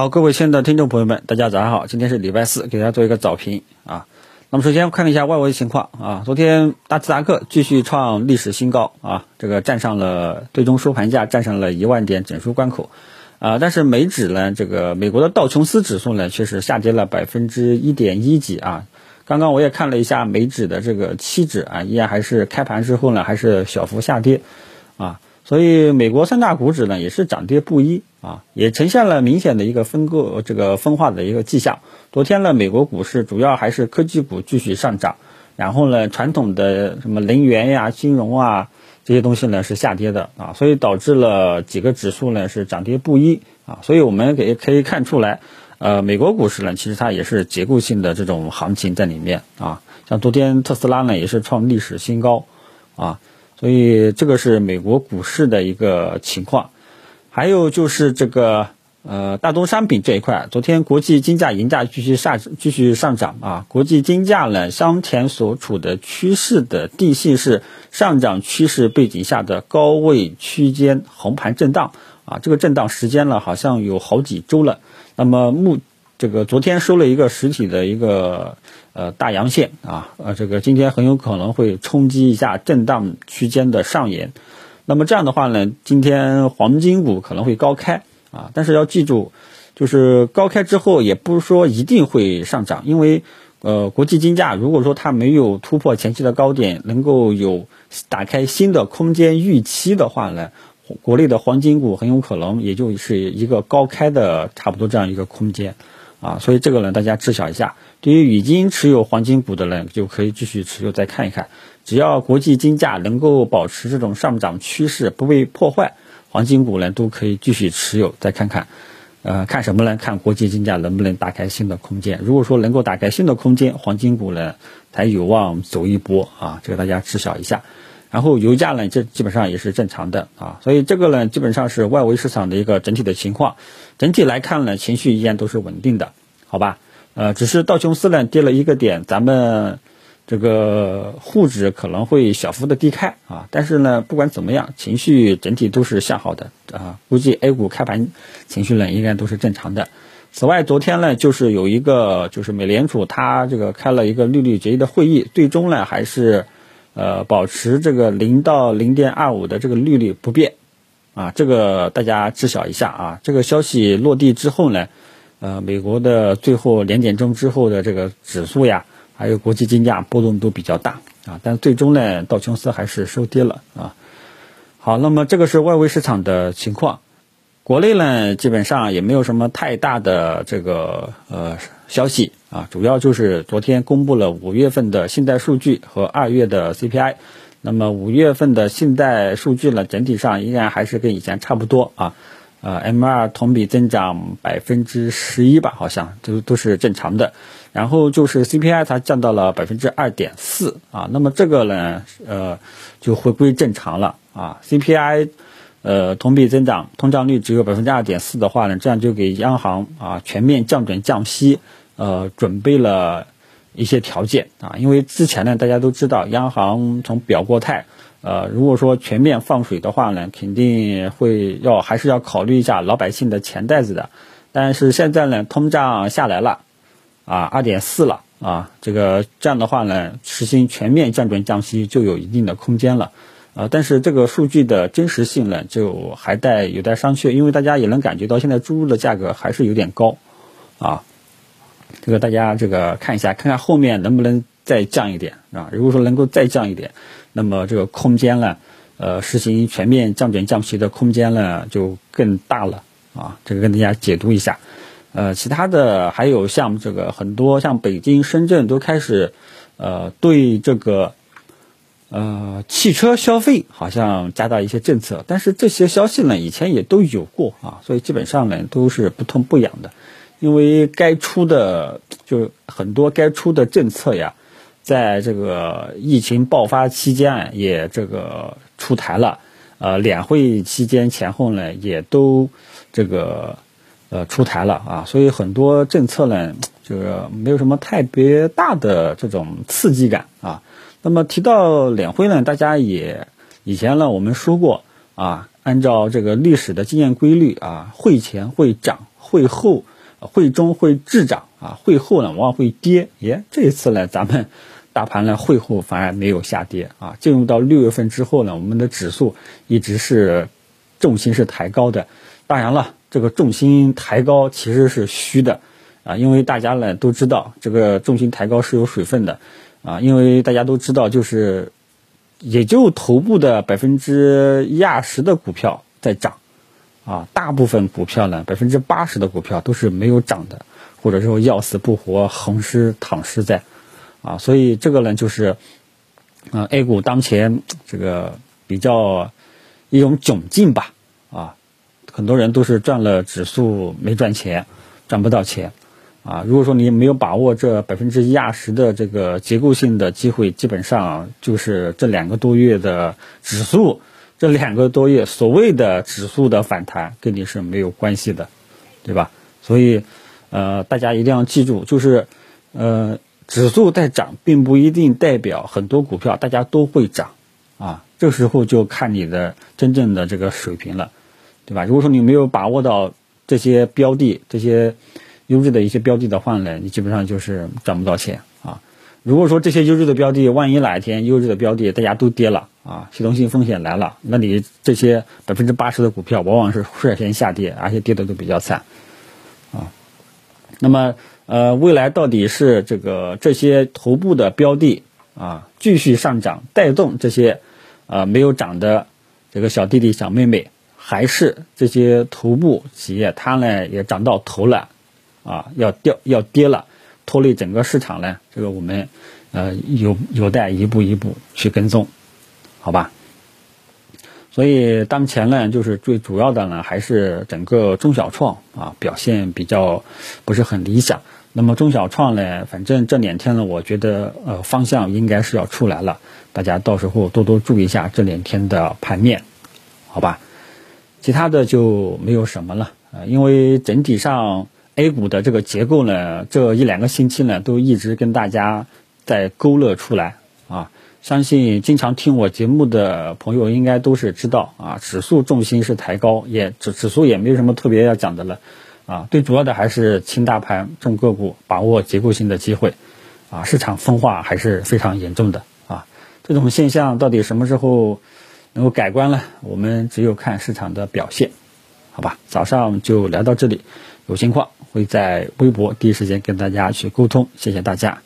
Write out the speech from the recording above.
好，各位亲爱的听众朋友们，大家早上好，今天是礼拜四，给大家做一个早评啊。那么首先看一下外围情况啊，昨天纳斯达克继续创历史新高啊，这个站上了最终收盘价站上了一万点整数关口啊，但是美指呢，这个美国的道琼斯指数呢，却是下跌了百分之一点一几啊。刚刚我也看了一下美指的这个期指啊，依然还是开盘之后呢，还是小幅下跌啊。所以美国三大股指呢也是涨跌不一啊，也呈现了明显的一个分割这个分化的一个迹象。昨天呢，美国股市主要还是科技股继续上涨，然后呢，传统的什么能源呀、金融啊这些东西呢是下跌的啊，所以导致了几个指数呢是涨跌不一啊。所以我们也可以看出来，呃，美国股市呢其实它也是结构性的这种行情在里面啊，像昨天特斯拉呢也是创历史新高啊。所以这个是美国股市的一个情况，还有就是这个呃大宗商品这一块，昨天国际金价、银价继续上继续上涨啊。国际金价呢，当前所处的趋势的定性是上涨趋势背景下的高位区间横盘震荡啊。这个震荡时间呢，好像有好几周了。那么目这个昨天收了一个实体的一个。呃，大阳线啊，呃，这个今天很有可能会冲击一下震荡区间的上沿，那么这样的话呢，今天黄金股可能会高开啊，但是要记住，就是高开之后也不是说一定会上涨，因为呃，国际金价如果说它没有突破前期的高点，能够有打开新的空间预期的话呢，国内的黄金股很有可能也就是一个高开的差不多这样一个空间。啊，所以这个呢，大家知晓一下。对于已经持有黄金股的人，就可以继续持有，再看一看。只要国际金价能够保持这种上涨趋势不被破坏，黄金股呢都可以继续持有，再看看。呃，看什么呢？看国际金价能不能打开新的空间。如果说能够打开新的空间，黄金股呢才有望走一波啊。这个大家知晓一下。然后油价呢，这基本上也是正常的啊，所以这个呢，基本上是外围市场的一个整体的情况。整体来看呢，情绪依然都是稳定的，好吧？呃，只是道琼斯呢跌了一个点，咱们这个沪指可能会小幅的低开啊，但是呢，不管怎么样，情绪整体都是向好的啊。估计 A 股开盘情绪呢，应该都是正常的。此外，昨天呢，就是有一个就是美联储它这个开了一个利率决议的会议，最终呢还是。呃，保持这个零到零点二五的这个利率不变，啊，这个大家知晓一下啊。这个消息落地之后呢，呃，美国的最后两点钟之后的这个指数呀，还有国际金价波动都比较大啊。但最终呢，道琼斯还是收跌了啊。好，那么这个是外围市场的情况。国内呢，基本上也没有什么太大的这个呃消息啊，主要就是昨天公布了五月份的信贷数据和二月的 CPI。那么五月份的信贷数据呢，整体上依然还是跟以前差不多啊，呃，M2 同比增长百分之十一吧，好像都都是正常的。然后就是 CPI 它降到了百分之二点四啊，那么这个呢，呃，就回归正常了啊，CPI。呃，同比增长，通胀率只有百分之二点四的话呢，这样就给央行啊全面降准降息，呃，准备了一些条件啊。因为之前呢，大家都知道，央行从表过态，呃，如果说全面放水的话呢，肯定会要还是要考虑一下老百姓的钱袋子的。但是现在呢，通胀下来了，啊，二点四了啊，这个这样的话呢，实行全面降准降息就有一定的空间了。啊，但是这个数据的真实性呢，就还待有待商榷，因为大家也能感觉到现在猪肉的价格还是有点高，啊，这个大家这个看一下，看看后面能不能再降一点啊？如果说能够再降一点，那么这个空间呢，呃，实行全面降准降息的空间呢就更大了啊。这个跟大家解读一下，呃，其他的还有像这个很多像北京、深圳都开始，呃，对这个。呃，汽车消费好像加大一些政策，但是这些消息呢，以前也都有过啊，所以基本上呢都是不痛不痒的，因为该出的就很多该出的政策呀，在这个疫情爆发期间也这个出台了，呃，两会期间前后呢也都这个呃出台了啊，所以很多政策呢就是没有什么特别大的这种刺激感啊。那么提到两会呢，大家也以前呢我们说过啊，按照这个历史的经验规律啊，会前会涨，会后、会中会滞涨啊，会后呢往往会跌。耶，这一次呢，咱们大盘呢会后反而没有下跌啊。进入到六月份之后呢，我们的指数一直是重心是抬高的。当然了，这个重心抬高其实是虚的啊，因为大家呢都知道这个重心抬高是有水分的啊，因为大家都知道就是也就头部的百分之一二十的股票在涨啊，大部分股票呢百分之八十的股票都是没有涨的，或者说要死不活横尸躺尸在啊，所以这个呢就是嗯 A 股当前这个比较一种窘境吧啊。很多人都是赚了指数没赚钱，赚不到钱，啊，如果说你没有把握这百分之一二十的这个结构性的机会，基本上就是这两个多月的指数，这两个多月所谓的指数的反弹跟你是没有关系的，对吧？所以，呃，大家一定要记住，就是，呃，指数在涨，并不一定代表很多股票大家都会涨，啊，这时候就看你的真正的这个水平了。对吧？如果说你没有把握到这些标的、这些优质的一些标的的话呢，你基本上就是赚不到钱。如果说这些优质的标的，万一哪一天优质的标的大家都跌了啊，系统性风险来了，那你这些百分之八十的股票往往是率先下跌，而且跌的都比较惨啊。那么呃，未来到底是这个这些头部的标的啊继续上涨，带动这些呃没有涨的这个小弟弟小妹妹？还是这些头部企业，它呢也涨到头了，啊，要掉要跌了，拖累整个市场呢？这个我们呃有有待一步一步去跟踪，好吧？所以当前呢，就是最主要的呢，还是整个中小创啊表现比较不是很理想。那么中小创呢，反正这两天呢，我觉得呃方向应该是要出来了，大家到时候多多注意一下这两天的盘面，好吧？其他的就没有什么了啊，因为整体上 A 股的这个结构呢，这一两个星期呢，都一直跟大家在勾勒出来啊。相信经常听我节目的朋友应该都是知道啊，指数重心是抬高，也指指数也没有什么特别要讲的了啊。最主要的还是轻大盘、重个股，把握结构性的机会啊。市场分化还是非常严重的啊。这种现象到底什么时候？能够改观呢，我们只有看市场的表现，好吧？早上就聊到这里，有情况会在微博第一时间跟大家去沟通，谢谢大家。